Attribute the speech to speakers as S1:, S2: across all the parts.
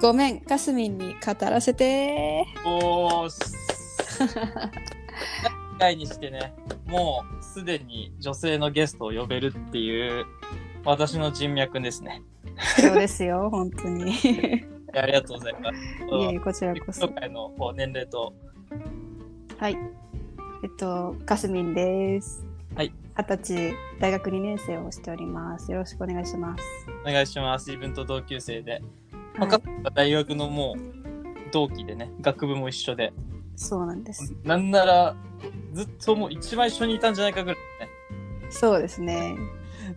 S1: ごめん、かすみんに語らせて。
S2: おー、回 にしてね、もうすでに女性のゲストを呼べるっていう私の人脈ですね。
S1: そうですよ、本当に。い
S2: ありがとうございます。
S1: えいえ、こちらこそ
S2: 今。回の年齢と、
S1: はい。えっと、かすみんです。
S2: はい。
S1: 二十歳、大学2年生をしております。よろしくお願いします。
S2: お願いします。自分と同級生で。大学のもう同期でね、学部も一緒で。
S1: そうなんです。
S2: なんなら、ずっともう一番一緒にいたんじゃないかぐらいね、
S1: そうですね。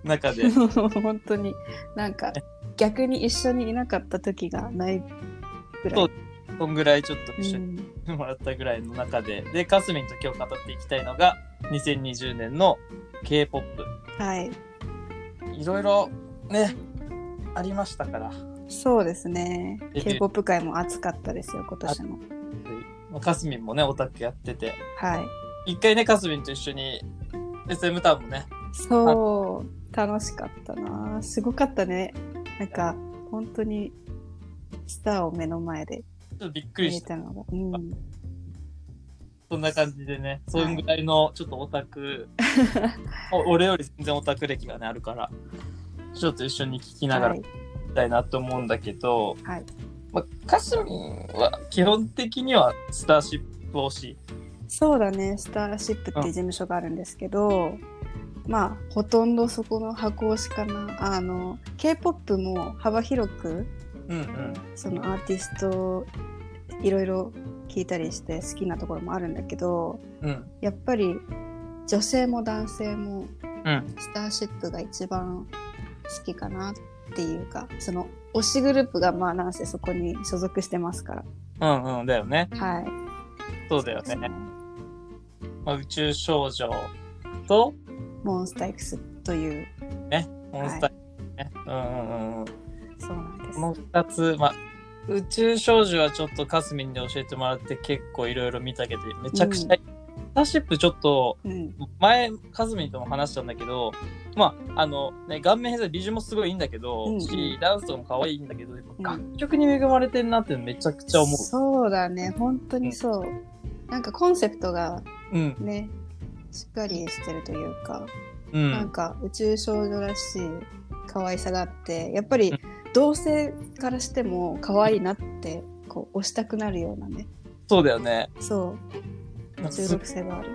S2: 中で。
S1: 本当に、なんか、逆に一緒にいなかった時がないぐらい。
S2: んぐらいちょっと
S1: う
S2: 一緒に
S1: ん、
S2: もらったぐらいの中で、で、かすみんと今日語っていきたいのが、2020年の K-POP。
S1: はい。
S2: いろいろね、ありましたから。
S1: そうですね。K-POP 界も熱かったですよ、今年も。
S2: まあかすみんもね、オタクやってて。
S1: はい。
S2: 一回ね、かすみんと一緒に SM タウンもね、
S1: そう、楽しかったな。すごかったね。なんか、本当に、スターを目の前で
S2: ちょっとびっくりした。
S1: のが。うん。
S2: そんな感じでね、そんぐらいのちょっとオタク、お俺より全然オタク歴がね、あるから、ちょっと一緒に聞きながら
S1: はい。
S2: たいなと思うんだけど、
S1: はい。
S2: まあ、かすみんは基本的にはスターシップ推し。
S1: そうだね、スターシップっていう事務所があるんですけど、まあ、ほとんどそこの箱推しかな。あの、K-POP も幅広く、
S2: うんうん。
S1: そのアーティスト、いろいろ聞いたりして好きなところもあるんだけど、
S2: うん。
S1: やっぱり女性も男性も
S2: うん。
S1: スターシップが一番好きかなっていうか、その推しグループがまあなんせそこに所属してますか
S2: うんうん。だよね。
S1: ら。はい。
S2: そうだよね。
S1: ね
S2: まあ、宇宙少女と、
S1: モンスター X という、
S2: ね、モンスター、ね。うんうんうん。
S1: そうなんです。
S2: この二つ、まあ、宇宙少女はちょっとかすみんで教えてもらって結構いろいろ見たけど、めちゃくちゃ、
S1: うん
S2: スターシップちょっと、
S1: うん。
S2: 前、かすみんとも話したんだけど、まあ、あの、ね、顔面偏差美女もすごいいいんだけど、
S1: うんうん
S2: し、ダンスとかも可愛いんだけど、楽曲に恵まれてんなってめちゃくちゃ思う。
S1: そうだね、本当にそう。なんかコンセプトが
S2: うん。
S1: ね、しっかりしてるというか、
S2: うん。
S1: なんか宇宙少女らしい可愛さがあって、やっぱり
S2: うん
S1: 同性からしても可愛いなって、こう、押したくなるようなね。
S2: そうだよね。
S1: そう、中毒性がある。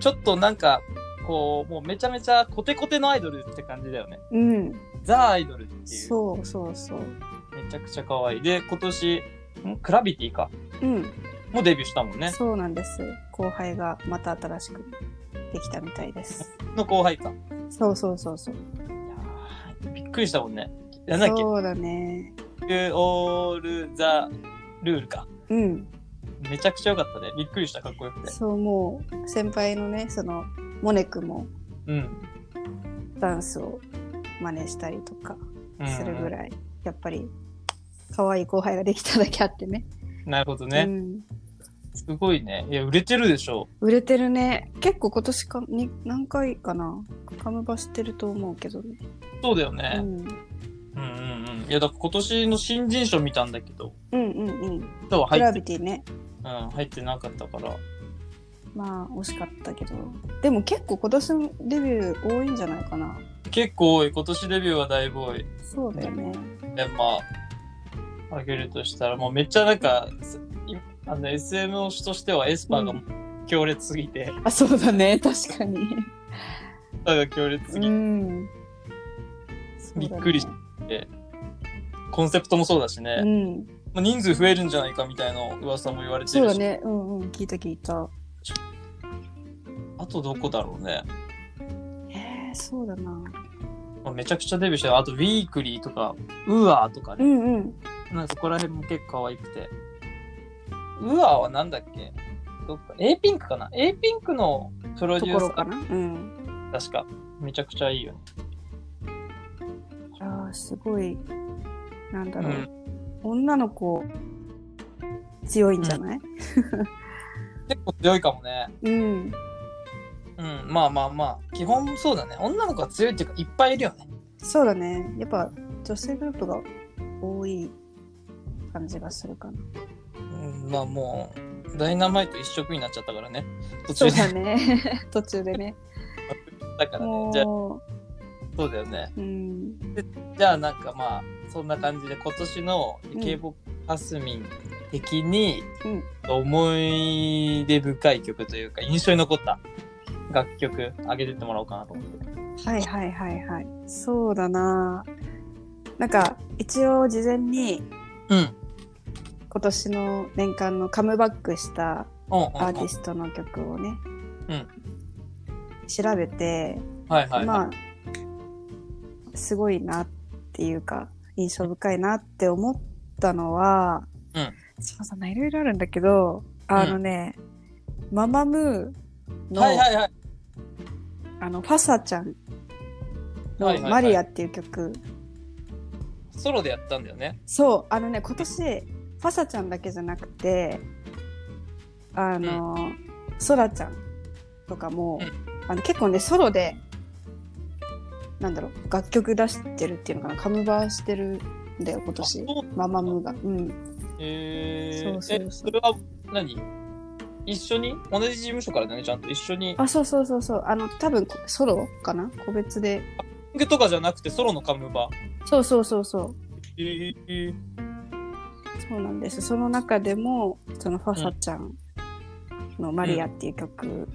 S2: ちょっとなんか、こう、もうめちゃめちゃコテコテのアイドルって感じだよね。
S1: うん、
S2: ザ・アイドルっていう。
S1: そうそうそう。
S2: めちゃくちゃ可愛い。で、今年、ん？クラビティか。
S1: うん、
S2: もうデビューしたもんね。
S1: そうなんです。後輩がまた新しくできたみたいです。
S2: の後輩か。い
S1: そうそうそうそう。
S2: やーびっくりしたもんね。なんだっけ？
S1: そうだね。
S2: オール・ザ・ルールか。
S1: うん。
S2: めちゃくちゃ良かったね。びっくりした、かっこよくて。
S1: そう、もう、先輩のね、その、モネクも
S2: うん。
S1: ダンスを真似したりとか
S2: うん
S1: するぐらい、やっぱり、可愛い後輩ができただけあってね。
S2: なるほどね。
S1: うん。
S2: すごいね。いや、売れてるでしょ。
S1: 売れてるね。結構今年か、に何回かな。カムバしてると思うけどね。
S2: そうだよ
S1: う
S2: ね。
S1: ん。
S2: うん、うん、うんいや、だから今年の新人賞見たんだけど、
S1: うんうんうん。
S2: 今日は
S1: グラ
S2: 入って、
S1: ビティね。
S2: うん、入ってなかったから。
S1: まあ、惜しかったけど。でも結構今年のデビュー多いんじゃないかな。
S2: 結構多い。今年デビューはだいぶ多い。
S1: そうだよね。
S2: で、まあ、あげるとしたら、もうめっちゃなんか、すいあの、SM 推しとしては aespa が強烈すぎて、
S1: あ、そうだね。確かに。
S2: エスパーが強烈すぎ
S1: ん。
S2: びっくりし
S1: そう
S2: て、コンセプトもそうだしね、
S1: だねうん。
S2: まあ、人数増えるんじゃないかみたいな噂も言われてるし、
S1: そうだね。うんうん。聞いた聞いた。
S2: あとどこだろうね。
S1: えー、そうだな。
S2: まあ、めちゃくちゃデビューしてる。あと、ウィークリーとか、ウアーとかね。
S1: うんうん。
S2: なんかそこら辺も結構可愛くて。ウアーはなんだっけ？どっか、A ピンクかな ?A ピンクのプロ
S1: と
S2: デューサー
S1: ころかな？うん。
S2: 確か。めちゃくちゃいいよね。
S1: いやーすごい、なんだろう。
S2: うん。
S1: 女の子、強いんじゃない？
S2: 結構強いかもね。
S1: うん。
S2: うん。まあまあまあ。基本そうだね。女の子は強いっていうか、いっぱいいるよね。
S1: そうだね。やっぱ、女性グループが多い感じがするかな。
S2: うんまあもう、ダイナマイト一色になっちゃったからね。途
S1: そう
S2: 中で。
S1: だね。途中でね。
S2: だからね。じゃあ、
S1: も
S2: そうだよね。
S1: う、うん。
S2: じゃあなんかまあ、そんな感じで今年の
S1: うん
S2: K-POP ハスミン的に
S1: うん
S2: 思い出深い曲というか、印象に残った楽曲あげてってもらおうかなと思って。
S1: はいはいはいはい。そうだな。なんか、一応事前に
S2: うん。
S1: 今年の年間のカムバックした。アーティストの曲をね、
S2: うん
S1: 調べて、
S2: はいはい、はい。
S1: まあ、すごいなっていうか、印象深いなって思ったのは、
S2: うん。
S1: そうだな、いろいろあるんだけど、あのね、ママムーの、
S2: はいはいはい。
S1: あの、ファサちゃんの
S2: はいはいはい。
S1: マリアっていう曲、
S2: ソロでやったんだよね。
S1: そう、あのね、今年、ファサちゃんだけじゃなくて、あの、ソラちゃんとかも、あの結構ね、ソロで、なんだろう、楽曲出してるっていうのかな、カムバーしてるんだよ、今
S2: あ
S1: 年。ママムが。うん。
S2: えー、
S1: そうそうそう
S2: え、それは何？一緒に？同じ事務所からだね、ちゃんと一緒に。
S1: あ、そうそうそうそう。あの、多分、ソロかな？個別で。
S2: 曲とかじゃなくてソロのカムバ。
S1: そうそうそうそう。
S2: えー、
S1: そうなんです。その中でも、そのファサちゃんのマリアっていう曲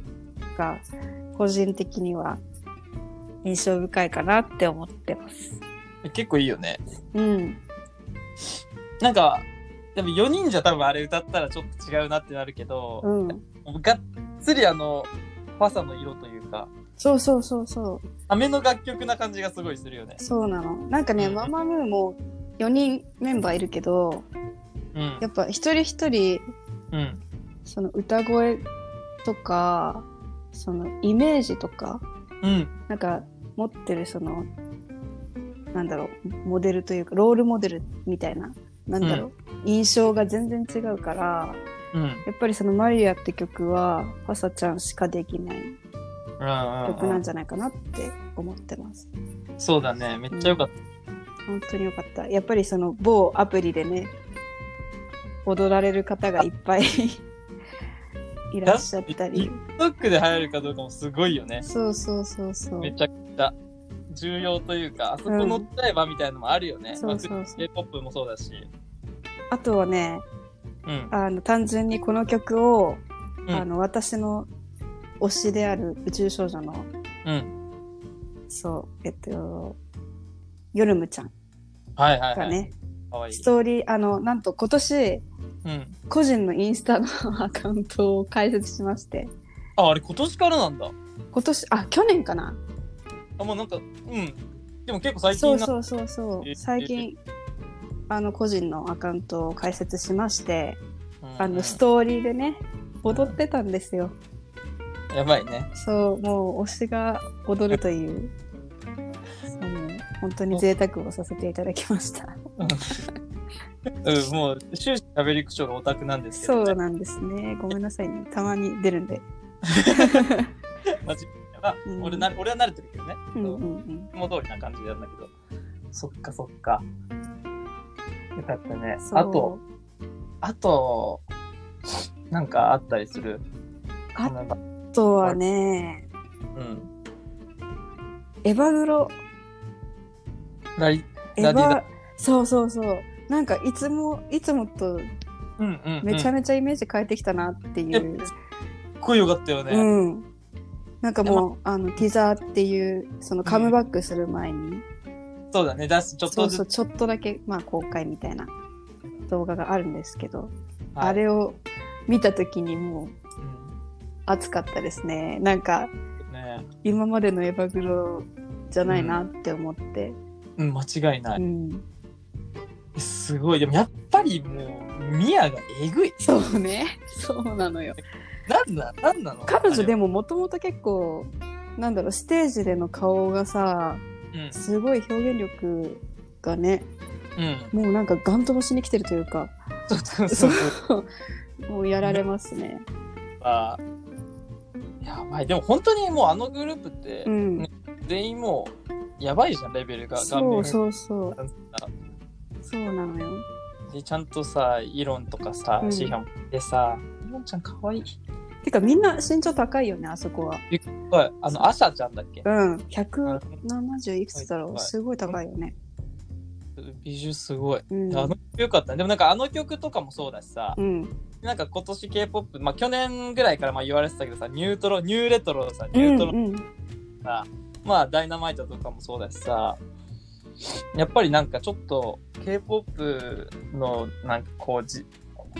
S1: が、個人的には印象深いかなって思ってます。
S2: 結構いいよね。
S1: うん。
S2: なんか、でも4人じゃ多分あれ歌ったらちょっと違うなってなるけど、
S1: うん。
S2: がっつりあの、ファサの色というか、
S1: そうそうそうそう。
S2: 雨の楽曲な感じがすごいするよね。
S1: そうなの。なんかね、
S2: うん
S1: ママムーも4人メンバーいるけど、
S2: うん
S1: や。っぱ一人一人、
S2: うん。
S1: その歌声とか、そのイメージとか、
S2: うん。
S1: なんか持ってるその、なんだろう、モデルというか、ロールモデルみたいな、なんだろう、印象が全然違うから、
S2: うん。
S1: やっぱりそのマリアって曲は、ファサちゃんしかできない曲なんじゃないかなって思ってます。
S2: そうだね。めっちゃよかった。
S1: 本当によかった。やっぱりその某アプリでね、踊られる方がいっぱいいらっしゃったり。
S2: TikTok で流行るかどうかもすごいよね。
S1: そうそうそうそう。
S2: めちゃくちゃ重要というか、あそこ乗っちゃえばみたいなのもあるよね。
S1: そうそうそう
S2: K-POP もそうだし。
S1: あとはね、
S2: うん。
S1: あの単純にこの曲を、
S2: うん
S1: あの私の推しである宇宙少女の、
S2: うん。
S1: そう、えっと、ヨルムちゃん
S2: はいはいはい。
S1: がね、
S2: かわいい
S1: ス。トーリー、あの、なんと今年、
S2: うん。
S1: 個人のインスタのアカウントを開設しまして、
S2: あ、あれ今年からなんだ。
S1: 今年、あ、去年かな
S2: あ、もうなんか、うん。でも結構最近な
S1: そうそうそうそう
S2: え。
S1: 最近、あの、個人のアカウントを開設しまして、
S2: うん
S1: あの、ストーリーでね、踊ってたんですよ。
S2: やばいね。
S1: そう、もう推しが踊るという、そう本当に贅沢をさせていただきました。
S2: うん、もう終始喋り口調がオタクなんですけど、ね。
S1: そうなんですね。ごめんなさいね。たまに出るんで。
S2: 真面目だな
S1: うん
S2: 俺な俺は慣れてるけどね。
S1: うんうん
S2: そう
S1: うん。
S2: いつも通りな感じなんだけど。そっかそっか。よかったね。あと、あと、なんかあったりする？
S1: あとはね、
S2: うん。
S1: エヴァグロ、
S2: ラリラディ
S1: ァ、そうそうそう。なんかいつも、いつもと
S2: うんうん、うん。
S1: めちゃ
S2: め
S1: めちゃイメージ変えてきたなっていう。
S2: すっごいよかったよね。
S1: うん。なんかもう、あの、ティザーっていう、そのカムバックする前に、
S2: そうだね。出す、ちょっと。
S1: そうちょっとだけ、まあ公開みたいな動画があるんですけど、
S2: はい
S1: あれを見たときにもう
S2: うん
S1: 熱かったですね。なんか、
S2: ね
S1: 今までのエヴァグロじゃないなって思って。
S2: うん、間違いない。
S1: うん。
S2: すごい。でもやっぱりもう、ミアがえぐい。
S1: そうね。そうなのよ。
S2: なんだ、なんなの？
S1: 彼女で
S2: も。
S1: ももともと結構、なんだろう、ステージでの顔がさ、
S2: うん。
S1: すごい表現力がね、
S2: うん。
S1: もうなんかガン飛ばしに来てるというか、
S2: そうそうそう。
S1: もうやられますね。
S2: あやばい。でも本当にもうあのグループって、
S1: うん。
S2: ね全員もう、やばいじゃん、レベルが。
S1: そう
S2: う。
S1: そうそう。
S2: う。
S1: そうなのよ。
S2: でちゃんとさ、イロンとかさ
S1: う、ん
S2: シーハンでさ、イロンちゃんかわいい。
S1: てかみんな身長高いよねあそこは
S2: すごい。あの、アシャちゃんだっけ？
S1: うん170いくつだろう
S2: はい
S1: すごい高いよね
S2: 美術すごい。
S1: うん
S2: あの曲よかったね。でもなんかあの曲とかもそうだしさ、
S1: うん
S2: なんか今年 K-POP、まあ去年ぐらいからまあ言われてたけどさ、ニュートロ、ニューレトロさ、ニ
S1: うん
S2: ュートロ
S1: うん
S2: さ、まあダイナマイトとかもそうだしさ、やっぱりなんかちょっと K-POP のなんかこうじ、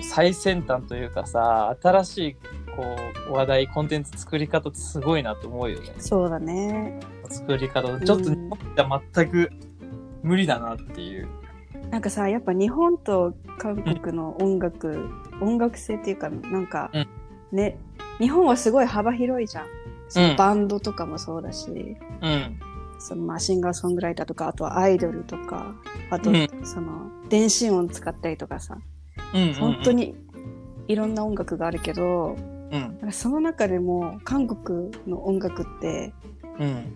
S2: 最先端というかさ、新しいこう話題、コンテンツ作り方ってすごいなと思うよね。
S1: そうだね
S2: 作り方。ちょっと日本じゃ全く無理だなっていう。
S1: なんかさやっぱ日本と韓国の音楽、音楽性っていうかなんか、
S2: うん
S1: ね日本はすごい幅広いじゃんバンドとかもそうだし、
S2: うん。
S1: そのまあシンガーソングライターとかあとはアイドルとかあと、
S2: うん
S1: その電子音使ったりとかさ
S2: うん、うん。
S1: 本当。にいろんな音楽があるけど、
S2: うん。
S1: その中でも韓国の音楽って
S2: うん。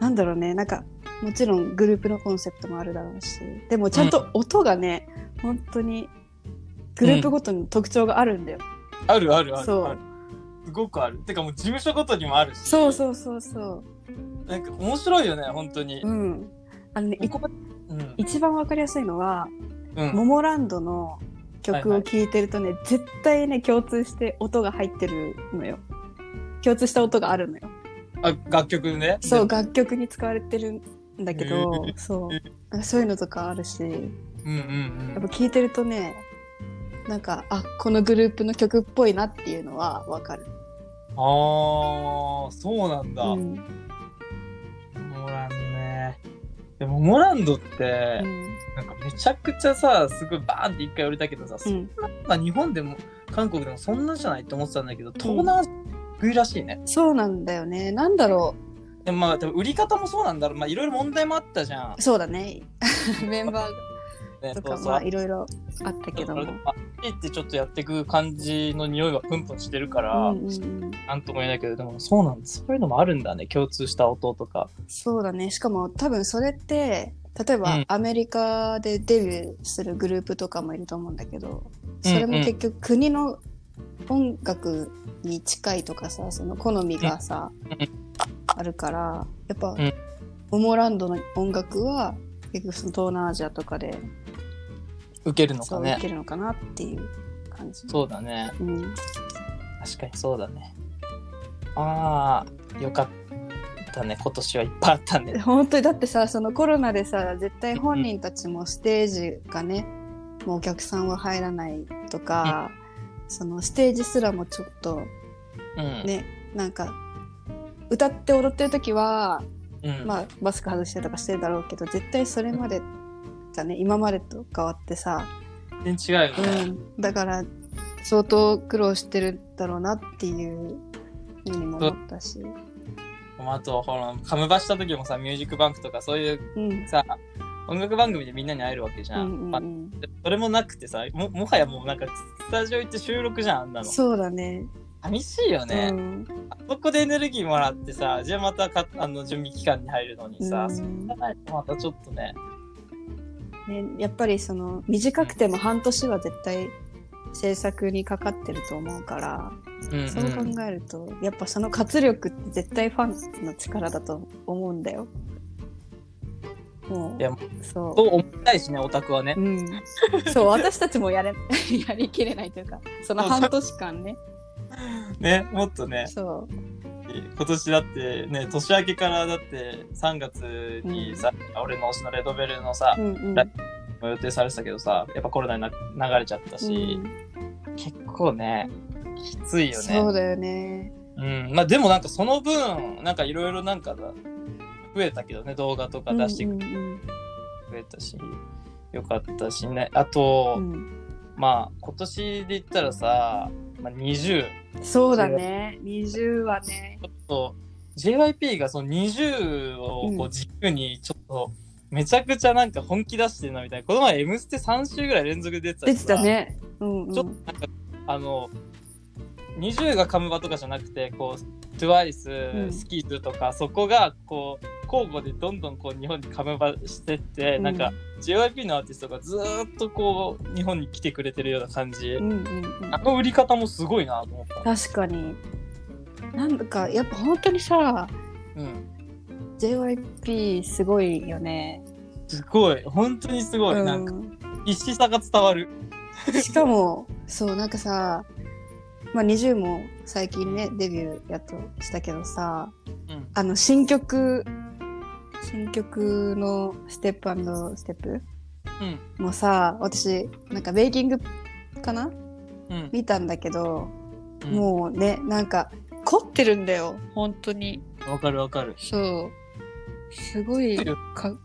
S1: なんだろうねなんかもちろんグループのコンセプトもあるだろうしでもちゃんと音がね、本当にグループごとに特徴があるんだよ、
S2: あるあるある。
S1: そう
S2: あるすごくある。てかもう事務所ごとにもあるし。
S1: そうそうそうそ
S2: なんか面白いよね、本当に
S1: う。うんあのね
S2: うん。
S1: 一番わかりやすいのは、
S2: うん。
S1: モモランドの曲を聴いてるとね、絶対ね共通して音が入ってるのよ共通した音があるのよ
S2: あ、楽曲ね。
S1: そう
S2: で
S1: 楽曲に使われてるんだけど、そうそういうのとかあるし
S2: うんうん
S1: やっぱ聴いてるとねなんかあこのグループの曲っぽいなっていうのはわかる、
S2: うん。ああ、そうなんだ。
S1: うん
S2: モランね。でもモランドって、
S1: うん
S2: なんかめちゃくちゃさ、すごいバーンって一回売れたけどさ、そんな日本でも韓国でもそんなじゃないって思ってたんだけど、東南食いらしいね。
S1: そうなんだよねなんだろ
S2: でもまあ、多分売り方もそうなんだろう。まあ、いろいろ問題もあったじゃん
S1: う。そうだね メンバ
S2: ね
S1: ーとかまあいろいろあったけども、
S2: まあってちょっとやっていく感じの匂いはプンプンしてるから、
S1: うんうんうん、
S2: なんとも言えないけど、でもそうなんです。そういうのもあるんだね。共通した音とか。
S1: そうだね。しかも多分それって例えば、
S2: うん。
S1: アメリカでデビューするグループとかもいると思うんだけどそれも結局国の音楽に近いとかさその好みがさ、
S2: うん
S1: あるからやっぱ、
S2: ん。
S1: モモランドの音楽は結局その東南アジアとかで
S2: 受けるのかね
S1: 受。けるのかなっていう感じ。
S2: そうだね。
S1: うん、
S2: 確かにそうだね。ああ、よかったね。今年はいっぱいあったね。
S1: 本当にだってさそのコロナでさ絶対本人たちもステージがね、もうお客さんは入らないとか、そのステージすらもちょっと
S2: うん。
S1: ねなんか歌って踊ってる時は、
S2: うん、
S1: まあ、マスク外してとかしてるだろうけど絶対それまでがね今までと変わってさ、
S2: 全然違うよね。
S1: うん、だから相当苦労してるだろうなっていうふうにも思ったし、
S2: あと、ほら、カムバした時もさ、ミュージックバンクとかそういう
S1: うん
S2: さ、音楽番組でみんなに会えるわけじゃん。
S1: うんうん
S2: まあ
S1: うん、
S2: それもなくてさも、もはやもうなんかスタジオ行って収録じゃん、あんなの。
S1: そうだね。
S2: 寂しいよね。
S1: うん
S2: あそこでエネルギーもらってさ、じゃあまたかあの準備期間に入るのにさ、
S1: うん
S2: それないとまたちょっとね。
S1: ね、やっぱりその短くても半年は絶対制作にかかってると思うから、
S2: うんうん
S1: そう考えるとやっぱその活力って絶対ファンの力だと思うんだよ。もう
S2: いや
S1: そ
S2: そう思いたいしね、オタクはね
S1: う、う。ん、そう私たちもやれ やりきれないというかその半年間ね
S2: ね、もっとね、
S1: そ
S2: 今年だってね、年明けからだって3月にさ、俺の推しのレドベルのさ
S1: う、、うんうん
S2: ラも予定されてたけどさ、やっぱコロナにな流れちゃったし、結構ね、きついよね。
S1: そうだよね。
S2: うん。まあでもなんかその分、なんかいろいろなんかだ増えたけどね、動画とか出してくれ
S1: うんうん
S2: 増えたし、よかったしね。あと、
S1: うんうん
S2: まあ今年で言ったらさ、まあ、20、
S1: そうだね。20はね。
S2: ちょっと JYP がその20をこ
S1: う
S2: うん軸にちょっとめちゃくちゃなんか本気出してるなみたいな。この前 M ステ3週ぐらい連続で出てた
S1: 出
S2: してさ
S1: たね。うんうん。
S2: ちょっとなんかあの20がカムバとかじゃなくてこう TWICE、
S1: うん。
S2: スキーズとかそこがこう交互でどんどんこう日本にカムバしてって、
S1: うん。
S2: なんか JYP のアーティストがずーっとこう日本に来てくれてるような感じ、
S1: うんうんうん。
S2: あの売り方もすごいなと思った。
S1: 確かに。なんだかやっぱ本当にさ
S2: うん、
S1: JYP すごいよね、
S2: すごい。本当にすごい、
S1: うん。
S2: なんか必死さが伝わる。
S1: しかもそうなんかさまあ20も最近ねデビューやっとしたけどさ
S2: うん。
S1: あの新曲新曲のステップステップ
S2: うん。
S1: もうさ私なんかベーキングかな？
S2: うん。
S1: 見たんだけど、
S2: うん。
S1: もうねなんか凝ってるんだよ。本当に。
S2: わかるわかる。
S1: そう。すごいか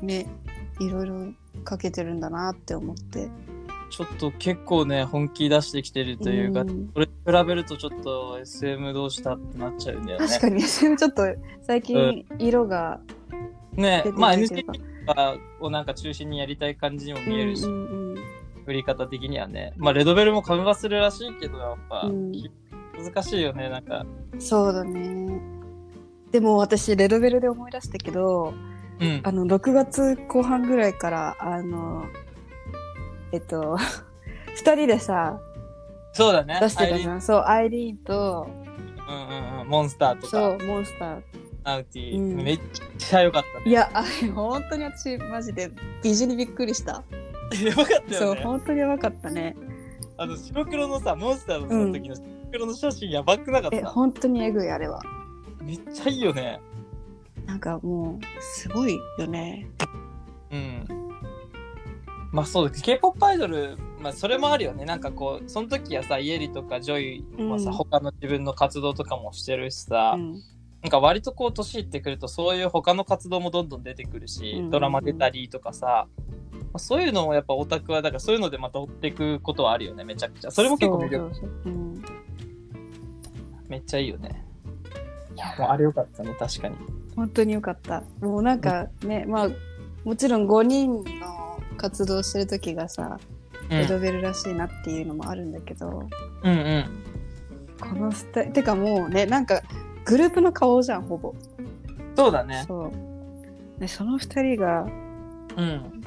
S1: ねいろいろかけてるんだなって思って。
S2: ちょっと結構ね本気出してきてるというか、
S1: ん。
S2: それに比べるとちょっと SM どうしたってなっちゃうんだよね。
S1: 確かに SM ちょっと最近色が
S2: ね
S1: 出て
S2: まあ NCT をなんか中心にやりたい感じにも見えるし、
S1: うんうんうん
S2: 売り方的にはね。まあレドベルもカムバするらしいけど、やっぱ、
S1: うん
S2: 難しいよね、なんか。
S1: そうだねでも私レドベルで思い出したけど
S2: うん。
S1: あの6月後半ぐらいからあのえっと 2人でさ
S2: そうだね。
S1: 出してたじゃんそうアイリーンと
S2: うんうんうん。モンスターとか、
S1: そうモンスター
S2: ナウティ、
S1: うん
S2: めっちゃ良かったね。
S1: いやあれ本当に私マジで美女にびっくりした
S2: やばかった
S1: そう。本当にやばかったね
S2: あの白黒のさ、モンスターの時の白黒の写真やばくなかった？
S1: え本当にえぐいあれは
S2: めっちゃいいよね。
S1: なんかもうすごいよね
S2: うん。まあそうだ、K-POP アイドル、まあそれもあるよね。なんかこう、その時はさ、イエリとかジョイはさ、
S1: うん
S2: 他の自分の活動とかもしてるしさ、
S1: うん
S2: なんか割とこう年いってくるとそういう他の活動もどんどん出てくるし、
S1: うん
S2: ドラマ出たりとかさ、まあそういうのもやっぱオタクはだからそういうのでまた追っていくことはあるよねめちゃくちゃ。それも結構魅力。
S1: そうん。
S2: めっちゃいいよね。いや。もうあれよかったね確かに。
S1: 本当によかった。もうなんかねまあもちろん5人の活動してる時がさ、
S2: うん。
S1: レドベルらしいなっていうのもあるんだけど。
S2: うんうん。
S1: このスタイてかもうねなんかグループの顔じゃんほぼ。
S2: そうだね。
S1: そう。でその2人が
S2: うん。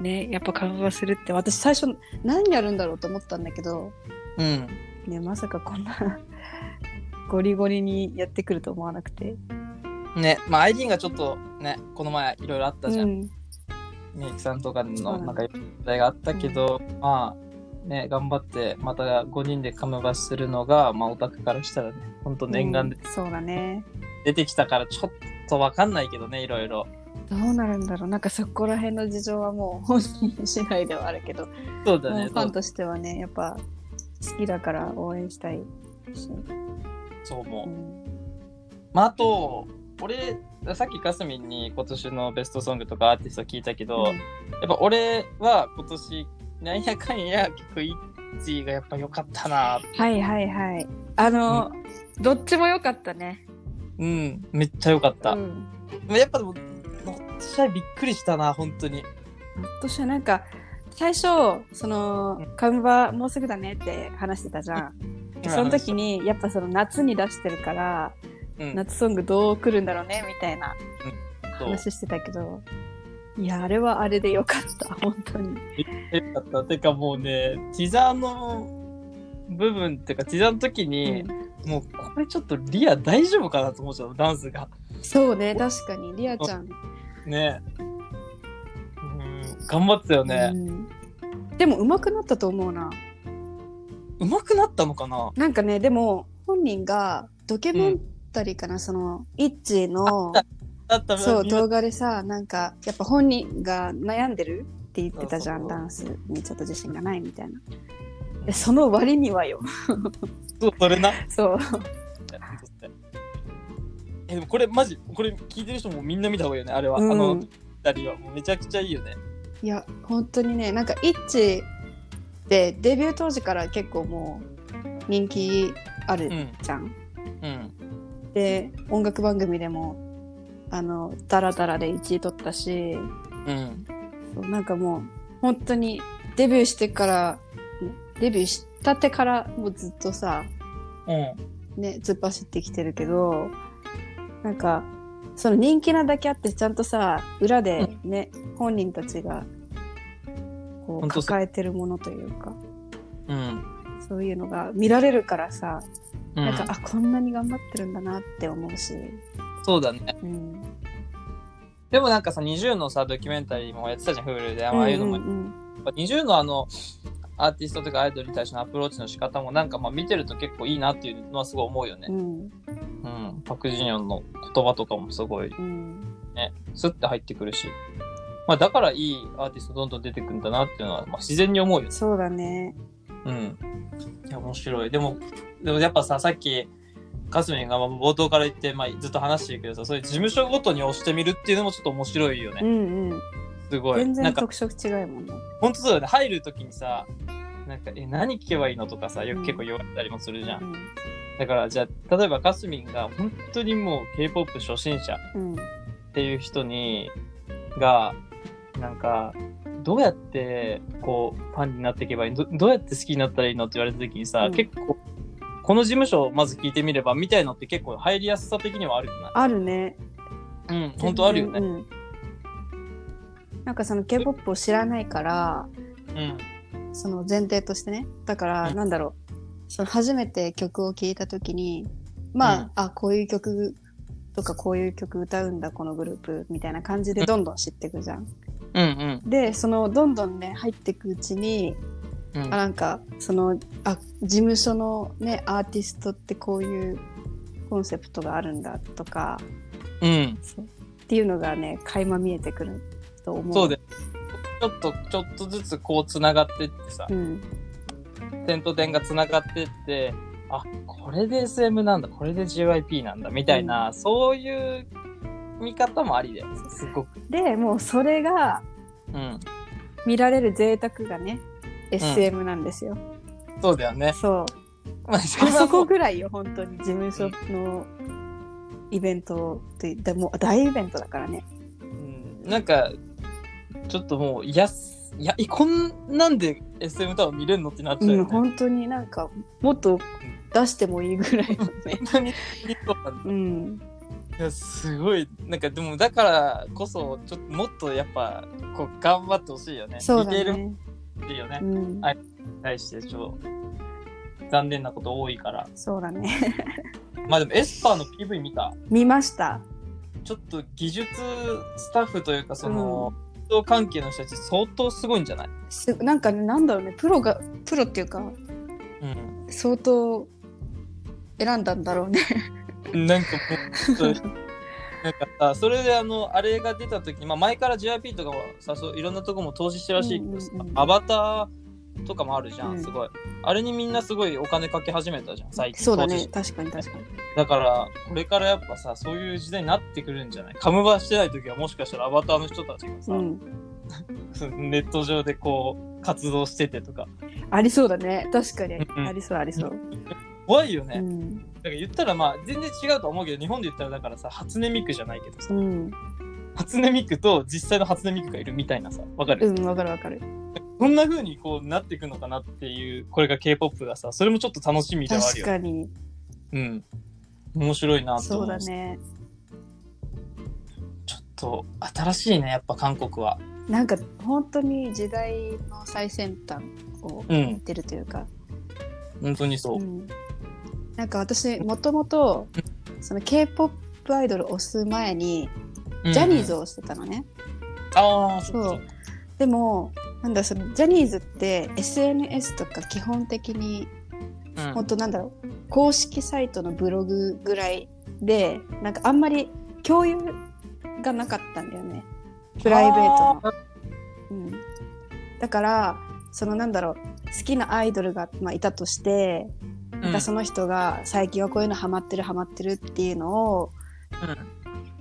S1: ねやっぱ会話するって私最初何やるんだろうと思ったんだけど
S2: うん。
S1: ねまさかこんなゴリゴリにやってくると思わなくて。
S2: ねまあアイリーンがちょっとねこの前いろいろあったじゃん、
S1: うん。
S2: みゆきさんとか
S1: の
S2: のなんか問題があったけど、まあね頑張ってまた5人でカムバするのがまあオタクからしたらねほんと念願で。
S1: うんそうだね。
S2: 出てきたからちょっとわかんないけどねいろいろ。
S1: どうなるんだろう。なんかそこら辺の事情はもう本人次第ではあるけど、
S2: そうだね
S1: ファンとしてはねやっぱ好きだから応援したいし、
S2: そう思う、
S1: うん。
S2: まあ、あと俺さっきかすみんに今年のベストソングとかアーティスト聞いたけど、やっぱ俺は今年なんやかんや結構イッチーがやっぱ良かったな。
S1: はいはいはい。あの、どっちも良かったね。
S2: うんめっちゃ良かった、
S1: うん。
S2: やっぱでも私はびっくりしたな本当に。
S1: ひょっとしてなんか最初その
S2: うん。
S1: カムバもうすぐだねって話してたじゃん、でその時にやっぱその夏に出してるから、
S2: うん。
S1: 夏ソングどう来るんだろうねみたいな話してたけどいやあれはあれでよかった 本当に。
S2: よかった。てかもうねティザーの部分っていうかティザーの時に、もうこれちょっとリア大丈夫かなと思っちゃうダンスが。
S1: そうね確かに。リアちゃん、
S2: ね。うん頑張ってたよね、
S1: うん。でも上手くなったと思うな。
S2: 上手くなったのかな？
S1: なんかねでも本人がドキュメンタリーかな、そのイッチのそう動画でさなんかやっぱ本人が悩んでるって言ってたじゃんダンスにちょっと自信がないみたいな。でその割にはよ。
S2: そうそれな。
S1: そう。
S2: えでもこれマジこれ聞いてる人もみんな見た方がいいよねあれは、
S1: うん。
S2: あの二人はもうめちゃくちゃいいよね。
S1: いや本当にねなんかイッチってデビュー当時から結構もう人気ある
S2: うん。
S1: じゃん、
S2: うん。
S1: で音楽番組でもあのダラダラで1位取ったし
S2: うん。
S1: そうなんかもう本当にデビューしてからデビューしたてからもうずっとさ
S2: うん。
S1: ね突っ走ってきてるけどなんかその人気なだけあってちゃんとさ裏でね、本人たちがこう。抱えてるものというか
S2: うん。
S1: そういうのが見られるからさ、
S2: うん。
S1: なんかあこんなに頑張ってるんだなって思うし、
S2: そうだね。
S1: うん、
S2: でもなんかさ、20のさ、ドキュメンタリーもやってたじゃん、Hulu で。ああいうのも。
S1: うんうん
S2: やっぱ20のあの、アーティストとかアイドルに対してのアプローチの仕方もなんかまあ見てると結構いいなっていうのはすごい思うよね
S1: う。ん
S2: うん。パク・ジニョンの言葉とかもすごい
S1: うん
S2: ね、スッて入ってくるし。まあだからいいアーティストどんどん出てくるんだなっていうのは、まあ自然に思うよ。
S1: そうだね
S2: うん。いや、面白い。でも、でもやっぱさ、さっき、かすみんがまあ冒頭から言って、まあずっと話してるけどさ、そういう事務所ごとに押してみるっていうのもちょっと面白いよね。
S1: うんうん
S2: すごい。
S1: 全然
S2: なんか、
S1: 特色違いもんね
S2: ほんとそうだよね。入るときにさ、なんか、え、何聞けばいいのとかさ、よく結構言われたりもするじゃん。
S1: うん
S2: だから、じゃあ、例えばかすみんが本当にもう K-POP 初心者
S1: うん
S2: っていう人に、が、なんか、どうやって、こう、ファンになっていけばいいどどうやって好きになったらいいの？って言われたときにさ、
S1: うん
S2: 結構、この事務所をまず聞いてみれば、みたいのって結構入りやすさ的にはあるよな。
S1: あるね
S2: うん、本当あるよね。
S1: うんなんかその K-POP を知らないから
S2: うん。
S1: その前提としてねだから
S2: うん
S1: なんだろうその初めて曲を聴いた時にまあ、
S2: うん
S1: あこういう曲とかこういう曲歌うんだこのグループみたいな感じでどんどん知っていくじゃん。
S2: うん
S1: でそのどんどんね入っていくうちに
S2: うん。うん
S1: あなんかそのあ事務所のねアーティストってこういうコンセプトがあるんだとか
S2: うん。
S1: っていうのがね垣間見えてくると思う。
S2: そうで、ちょっと、ちょっとずつこう繋がってってさ、
S1: うん、
S2: 点と点が繋がってって、あ、これで SM なんだ、これで JYP なんだ、みたいな、そういう見方もありだよ。すごく。
S1: でもうそれが
S2: うん。
S1: 見られる贅沢がね SM なんですよ。
S2: そうだよね。
S1: そう
S2: まあ、
S1: あそこぐらいよ本当に事務所のイベントってでもう大イベントだからね。
S2: うんなんか、ちょっともう、いやす、いや、えこんなんで SM タワー見れるのってなっちゃう
S1: うん。本当になんかもっと出してもいいぐらいのね。
S2: うなんいや、すごい、なんかでもだからこそ、ちょっともっとやっぱ、こう、頑張ってほしいよね。
S1: そうだね。
S2: もいいよね
S1: う。ん
S2: はい、対して、ちょっと、残念なこと多いから。
S1: そうだね。
S2: まあでも、エスパーの PV 見た？
S1: 見ました。
S2: ちょっと技術スタッフというか、その、運動関係の人たち相当すごいんじゃない？
S1: すなんかねなんだろうねプロがプロっていうか
S2: うん。
S1: 相当選んだんだろうね。
S2: なんかもう、なんかさ、それであの、あれが出た時に、まあ前から JYP とかはさ、そういろんなとこも投資してるらしいけどさ、
S1: うんうんうん
S2: アバターとかもあるじゃん、
S1: うん
S2: すごい。あれにみんなすごいお金かけ始めたじゃん、最近。
S1: そうだね確かに確かに。
S2: だから、これからやっぱさ、そういう時代になってくるんじゃない？カムバしてない時はもしかしたらアバターの人たちがさ、
S1: うん、
S2: ネット上でこう、活動しててとか。
S1: ありそうだね確かに
S2: うん
S1: ありそうありそう。
S2: 怖いよね。
S1: うん
S2: だから言ったらまあ、全然違うと思うけど、日本で言ったらだからさ、初音ミクじゃないけどさ、
S1: うん
S2: 初音ミクと実際の初音ミクがいるみたいなさ、わかる、
S1: うんわかるわかる。
S2: こんな風にこうなっていくのかなっていう、これが K-POP がさ、それもちょっと楽しみではあるよ。
S1: 確かに
S2: うん。面白いなと
S1: そう
S2: 思う。
S1: だね。
S2: ちょっと新しいね、やっぱ韓国は。
S1: なんか本当に時代の最先端を
S2: うん
S1: 言っ。てるというか、
S2: 本当にそうう。
S1: んなんか私もともとその K-POP アイドルを推す前に
S2: うん
S1: ジャニーズを推してたのね。
S2: ああ、そ
S1: そう
S2: う。
S1: でもなんだそのジャニーズって SNS とか基本的に
S2: そう。
S1: 本当なんだろう公式サイトのブログぐらいでなんかあんまり共有がなかったんだよね。プライベートの。うん、だからそのなんだろう好きなアイドルが、まあ、いたとして
S2: うん
S1: なんかその人が最近はこういうのハマってるハマってるっていうのを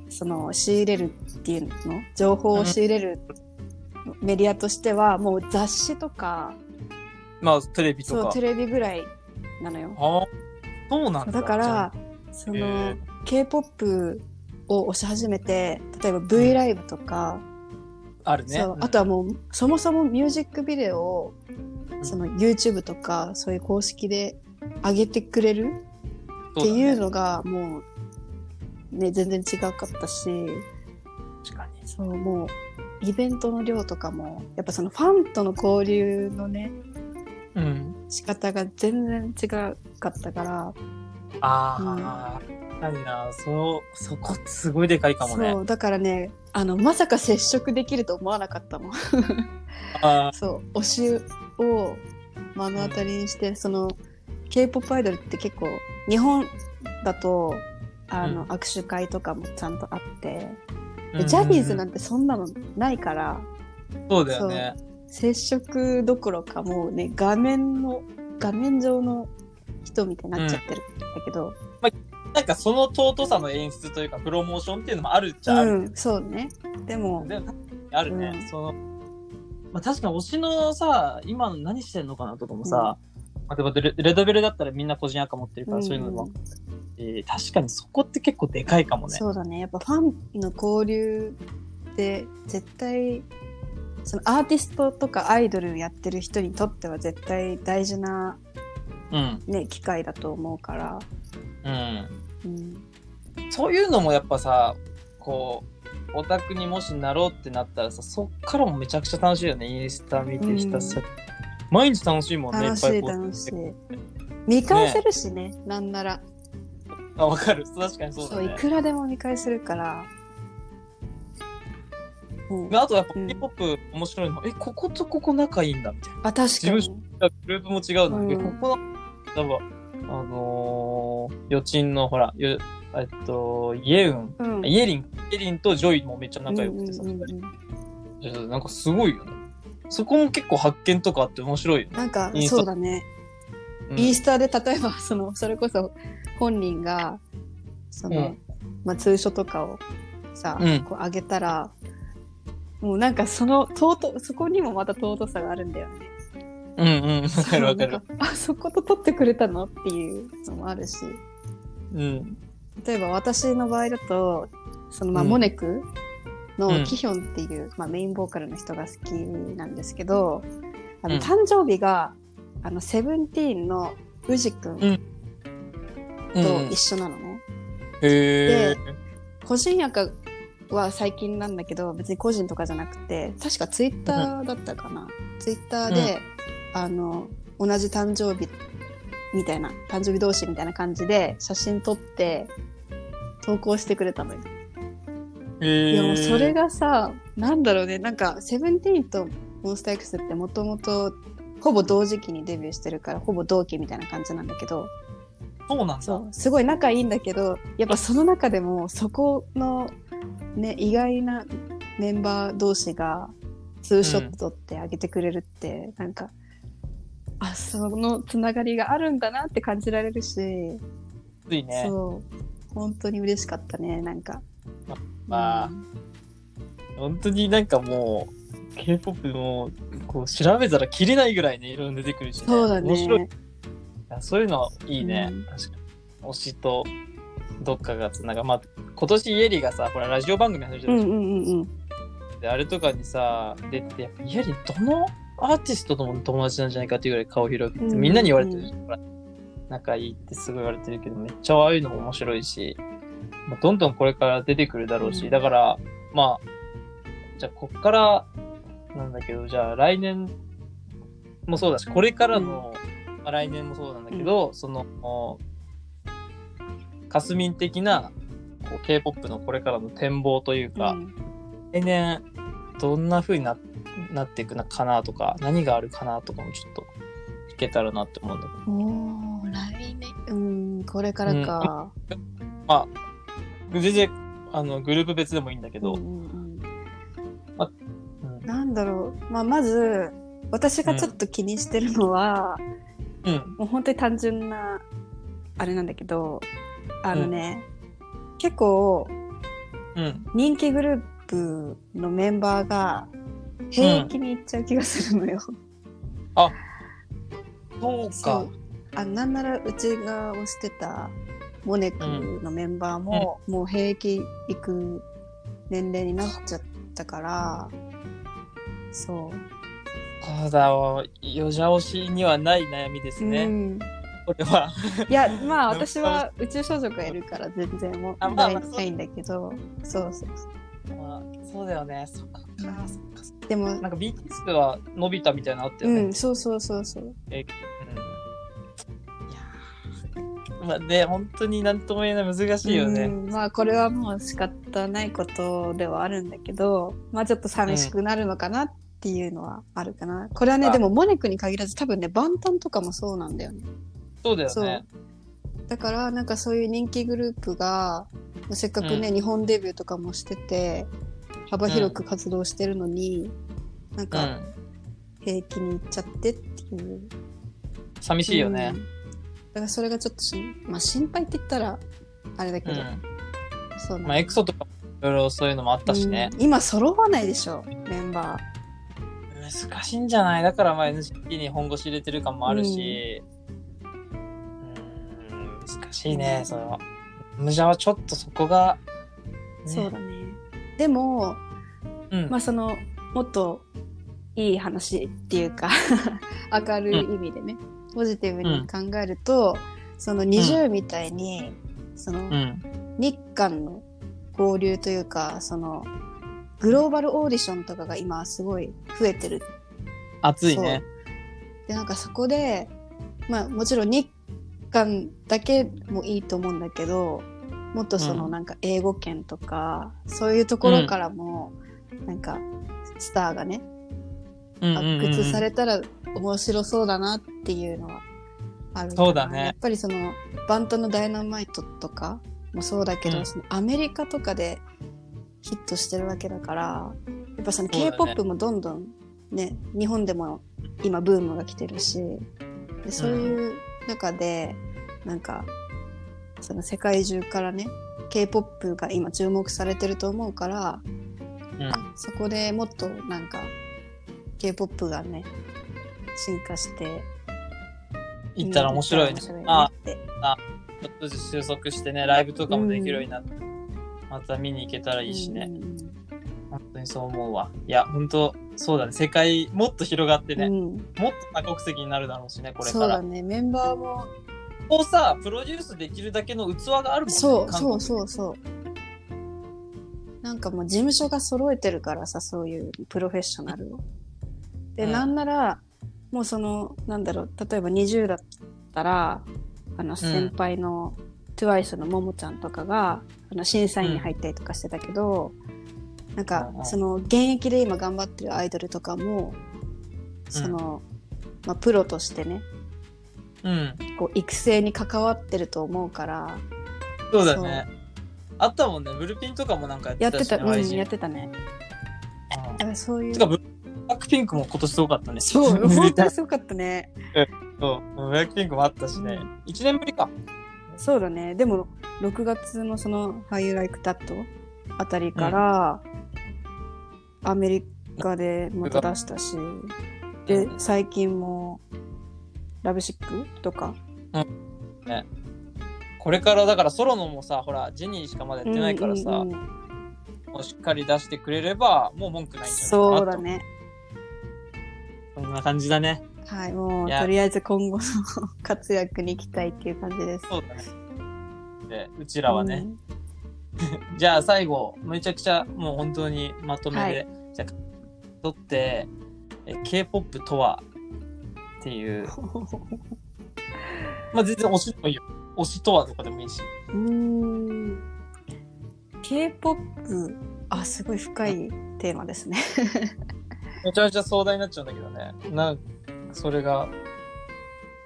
S1: その仕入れるっていうの情報を仕入れるメディアとしてはもう雑誌とか
S2: まあ、テレビとか
S1: そうテ。レビぐらいなのよ。
S2: ああ、そうなんだ。
S1: だからそ
S2: へ
S1: の
S2: ー
S1: K-POP を推し始めて例えば V ライブとか、
S2: あるね。
S1: あとはもうそもそもミュージックビデオを
S2: うん
S1: その YouTube とかそういう公式で上げてくれる？っていうのがもうね、全然違かったし、
S2: 確かに。
S1: そう、もう、イベントの量とかも、やっぱそのファンとの交流のね、
S2: うん。
S1: 仕方が全然違かったから、
S2: ああ、確かにな。そう、そこすごいでかいかもね。
S1: そう、だからね、あの、まさか接触できると思わなかったもん。
S2: あ
S1: そう、推しを目の当たりにして、その、K-POP アイドルって結構、日本だと、あの、
S2: うん
S1: 握手会とかもちゃんとあって、
S2: ー
S1: でジャニーズな
S2: うん
S1: てそんなのないから、
S2: そうだよね。
S1: 接触どころかもうね、画面の、画面上の人みたいになっちゃってるんだけど、
S2: なんかその尊さの演出というか、プロモーションっていうのもあるっちゃある。
S1: うん、そうね。でも、
S2: でもあるね。
S1: うん
S2: その、まあ、確かに推しのさ、今何してんのかなとかもさ、まあ、でもレレドベルだったらみんな個人アカ持ってるから、そういうのも、えー確かにそこって結構でかいかもね。
S1: そうだね。やっぱファンの交流って絶対、そのアーティストとかアイドルやってる人にとっては絶対大事な
S2: うん。
S1: ね、機会だと思うから。
S2: うん。
S1: うん。
S2: そういうのもやっぱさ、こう、オタクにもしなろうってなったらさ、そっからもめちゃくちゃ楽しいよね。インスタ見てひたすら。毎日楽しいもんね、
S1: 楽しい楽しい。見返せるしね、なんなら。
S2: あ、わかる。確かにそう
S1: そう、い
S2: だね。
S1: くらでも見返せるから。うん、
S2: あとやっぱ
S1: うん
S2: K-POP 面白いの、え、こことここ仲いいんだみたいな。
S1: あ、確か
S2: 自
S1: に。
S2: グループも違うのに、
S1: うん
S2: えここの、例えば、あのー、ヨチンのほら、よえっと、イエウン、
S1: うん。
S2: イエリン、イエリンとジョイもめっちゃ仲良くてさ、
S1: うんうんうん
S2: なんかすごいよね。そこも結構発見とかあって面白いよね。
S1: なんか
S2: インスタ
S1: そうだね、
S2: うん
S1: インスタで例えば そのそれこそ本人がその、
S2: うん
S1: まあ、通所とかをさ、
S2: うん
S1: こう上げたらもうなんかその尊そこにもまた尊さがあるんだよね。
S2: うんうん、わかるわかる
S1: なん。あそこと撮ってくれたのっていうのもあるし
S2: うん。
S1: 例えば私の場合だとそのまあ、
S2: うん
S1: モネク
S2: うん
S1: のキヒョンっていう、まあ、メインボーカルの人が好きなんですけどあの、
S2: うん
S1: 誕生日があのセブンティーンのウジ君
S2: うん
S1: と一緒なのね。
S2: へえ。
S1: 個人アカは最近なんだけど別に個人とかじゃなくて確かツイッターだったかな、ツイッターで、あの同じ誕生日みたいな誕生日同士みたいな感じで写真撮って投稿してくれたのよ。
S2: へえ。
S1: いやもうそれがさなんだろうねなんかセブンティーンとモンスター X ってもともとほぼ同時期にデビューしてるからほぼ同期みたいな感じなんだけど
S2: そうなんだ。
S1: そうすごい仲いいんだけどやっぱその中でもそこのね意外なメンバー同士がツーショット撮ってあげてくれるって、なんかあそのつながりがあるんだなって感じられるし、
S2: ね。
S1: そう本当に嬉しかったねなんか。
S2: まあ
S1: うん
S2: 本当になんかもう、K-POP も、こう、調べたら切れないぐらいね、いろいろ出てくるし、ね。
S1: そうだね。
S2: 面白い。いやそういうのいいね。
S1: うん
S2: 確かに。推しと、どっかがつながまあ、今年イエリがさ、ほら、ラジオ番組始めてるじゃん
S1: うんうんうんうん。
S2: で、あれとかにさ、出て、やっぱイエリどのアーティストとも友達なんじゃないかっていうぐらい顔広くて、
S1: うん
S2: みんなに言われてるじゃん。ほら仲いいってすごい言われてるけど、めっちゃああいうのも面白いし、まあ、どんどんこれから出てくるだろうし、
S1: うん。
S2: だから、まあ、じゃあこっから、なんだけど、じゃあ来年もそうだし、これからの、まあ、来年もそうなんだけど、その、かすみん的なこう K-POP のこれからの展望というか、
S1: うん。
S2: 来年どんな風にななっていくのかなとか何があるかなとかもちょっと聞けたらなって思うんだけど。
S1: おー来年うんこれからか、
S2: まあ全然あのグループ別でもいいんだけど、
S1: うんうん
S2: うん。
S1: うん。なんだろう、まあ、まず私がちょっと気にしてるのは、
S2: うん。
S1: もう本当に単純なあれなんだけどあのね、結構
S2: うん。
S1: 人気グループのメンバーが兵役に行っちゃう気がするのよ。
S2: そう
S1: そ
S2: か
S1: う。あなんならうちが推してたモネクのメンバーも、もう兵役行く年齢になっちゃったからそう
S2: そうだよじゃ推しにはない悩みですね、
S1: うん、
S2: これは。
S1: いやまあ 私は宇宙少女がいるから全然問題ないんだけどそうそうそう
S2: まあ、そうだよね。そっか。
S1: でも
S2: なんか BTS は伸びたみたいなのあったよね。
S1: うんそうそうそうそう
S2: うんいやーまあで本当になんとも言えない難しいよね。
S1: うんまあこれはもう仕方ないことではあるんだけどまあちょっと寂しくなるのかなっていうのはあるかな、これはね
S2: あ
S1: でもモネクに限らず多分ねバンタンとかもそうなんだよね
S2: そうだよね。
S1: だからなんかそういう人気グループがまあせっかくね、
S2: う
S1: 日本デビューとかもしてて幅広く活動してるのに、なんか
S2: うん。
S1: 平気に行っちゃってっていう、
S2: 寂しいよね
S1: うん。だからそれがちょっとし、まあ、心配って言ったらあれだけど、
S2: うん。
S1: そう
S2: まあエクソとかもいろいろそういうのもあったしね。
S1: うん今揃わないでしょメンバ
S2: 難しいんじゃない？だからまあ NCT に本腰入れてる感もあるし。うん、難しいね、それは。ムジャはちょっとそこが、
S1: ー、そうだねでも
S2: うん。
S1: まあそのもっといい話っていうか 明るい意味でね、ポジティブに考えると、その20みたいに、その
S2: うん。
S1: 日韓の交流というかそのグローバルオーディションとかが今すごい増えてる
S2: 熱いね。
S1: でなんかそこでまあもちろん日韓だけもいいと思うんだけどもっとその
S2: うん
S1: なんか英語圏とか、そういうところからもなんかスターがね
S2: うんうんうん
S1: 発掘されたら面白そうだなっていうのはある
S2: そうだね。
S1: やっぱりそのバンタのダイナマイトとかもそうだけど、
S2: うん。
S1: そのアメリカとかでヒットしてるわけだからやっぱその
S2: そうだね。
S1: K-POP もどんどんね日本でも今ブームが来てるしでそういう中でなんかその世界中からね K-POP が今注目されてると思うから
S2: うん。
S1: そこでもっとなんか K-POP がね進化して
S2: 行ったら面白いね。
S1: ね
S2: あ
S1: って
S2: ちょっとずつ収束してね、ライブとかもできるようになって、また見に行けたらいいしね。
S1: うんうん
S2: 本当にそう思うわ。いや、本当そうだね。世界もっと広がってね、
S1: うん
S2: もっと多国籍になるだろうしね、これから。
S1: そうだねメンバーも
S2: こうさ、プロデュースできるだけの器があるもんね。
S1: そうそうそうそうなんかもう事務所が揃えてるからさそういうプロフェッショナルをで、
S2: うん
S1: なんならもうそのなんだろう例えば20だったらあの先輩の TWICE のももちゃんとかがあの審査員に入ったりとかしてたけど、なんか
S2: うんうん
S1: その現役で今頑張ってるアイドルとかもその、まあ、プロとしてね
S2: うん。
S1: こう育成に関わってると思うから
S2: そうだね。あったもんね。ブルピンとかもなんかやってたし、ね、
S1: やってた、うん、やってたね。
S2: うん
S1: だからそういう
S2: ックピンクも今年すごかったね。
S1: そう、
S2: 見
S1: 本当
S2: た
S1: にすごかったね。
S2: そう。ブラックピンクもあったしね
S1: う。
S2: 1年ぶりか。
S1: そうだね。でも、6月のその、How You Like That あたりから、アメリカでまた出したし、で
S2: う、ん
S1: 最近も、ラブシックとか。
S2: これからだからソロのもさ、ほら、ジェニーしかまだやってないからさ、
S1: うんうんうん
S2: もうしっかり出してくれれば、もう文句ないんじゃないかなと
S1: そうだ。ね。
S2: そんな感じだね。
S1: はい、もう、
S2: いや
S1: とりあえず今後の活躍に期待っていう感じです。
S2: そうだね。で、うちらはね。じゃあ最後、めちゃくちゃもう本当にまとめで、
S1: はい
S2: じゃあ、とって、え K-POP とはっていう、まあ全然推しでもいいよ。推しとはとかでもいいし。
S1: うーん K-POP あすごい深いテーマですね。
S2: めちゃめちゃ壮大になっちゃうんだけどね。なんそれが、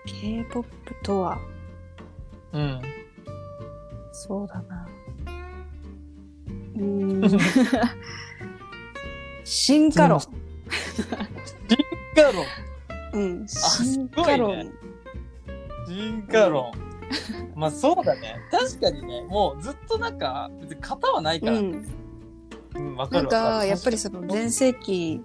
S1: K-POP とは？
S2: うん。
S1: そうだな。うーん進化論。
S2: ガロン。
S1: うん、
S2: す
S1: 進化論。
S2: 進化論。まあそうだね。確かにね、もうずっとなんか、別に型はないから。
S1: うん、
S2: うん、わか
S1: なん
S2: るわかる。
S1: かやっぱりその全盛期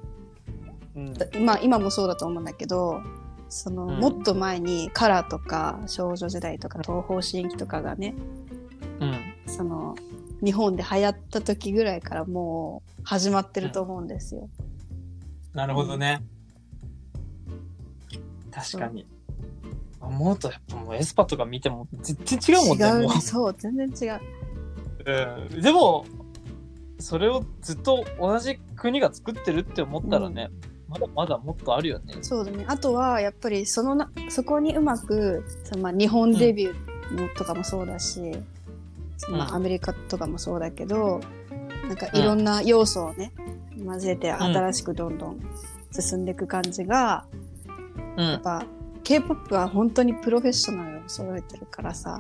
S2: うん、
S1: まあ今もそうだと思うんだけどその、
S2: うん
S1: もっと前にカラーとか少女時代とか東方神起とかがね
S2: うん。
S1: その日本で流行った時ぐらいからもう始まってると思うんですよ。
S2: なるほどね。確かに。思うとやっぱもうエスパとか見ても全然違うもんね。
S1: 違うそう全然違う
S2: ううん、でもそれをずっと同じ国が作ってるって思ったらね、まだまだもっとあるよね。
S1: そうだねあとはやっぱりそのなそこにうまくそのまあ日本デビューのとかもそうだし、まあ、
S2: うん
S1: アメリカとかもそうだけど、なんかいろんな要素をね混ぜて新しくどんどん進んでいく感じが、
S2: うん。
S1: やっぱ K-POP は本当にプロフェッショナルを揃えてるからさ、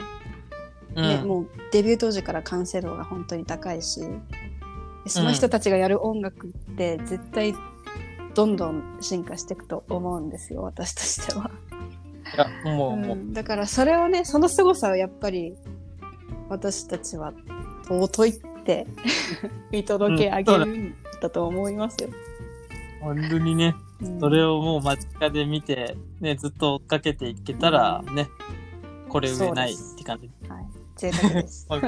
S1: ね、
S2: うん。
S1: もうデビュー当時から完成度が本当に高いしでその人たちがやる音楽って絶対どんどん進化していくと思うんですよ私としては、
S2: いや、もう、もう、
S1: うん、だからそれをねその凄さをやっぱり私たちは尊いって 見届け上げるんだと思いますよ、
S2: 本当にね、
S1: うん。
S2: それをもう間近で見て、ね、ずっと追っかけていけたら、ね、これ上ないって感じ。
S1: はい。贅沢です。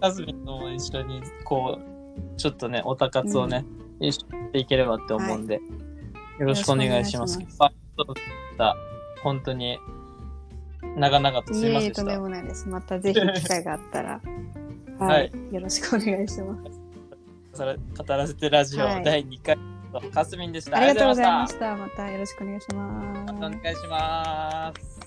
S2: カズミンとも一緒に、こう、ちょっとね、おたかつをね、一緒にしていければって思うんで、よろしくお願いします。
S1: よろしくお願いし
S2: あそうだ本当に、長々とすいませんでした。
S1: とんでもないですまたぜひ機会があったら はい、
S2: はい
S1: よろしくお願いします
S2: 語らせてラジオ
S1: はい
S2: 第2回のカスミンでした。
S1: ありがとうございま
S2: た。
S1: したまたよろしくお願いします
S2: またお願いします。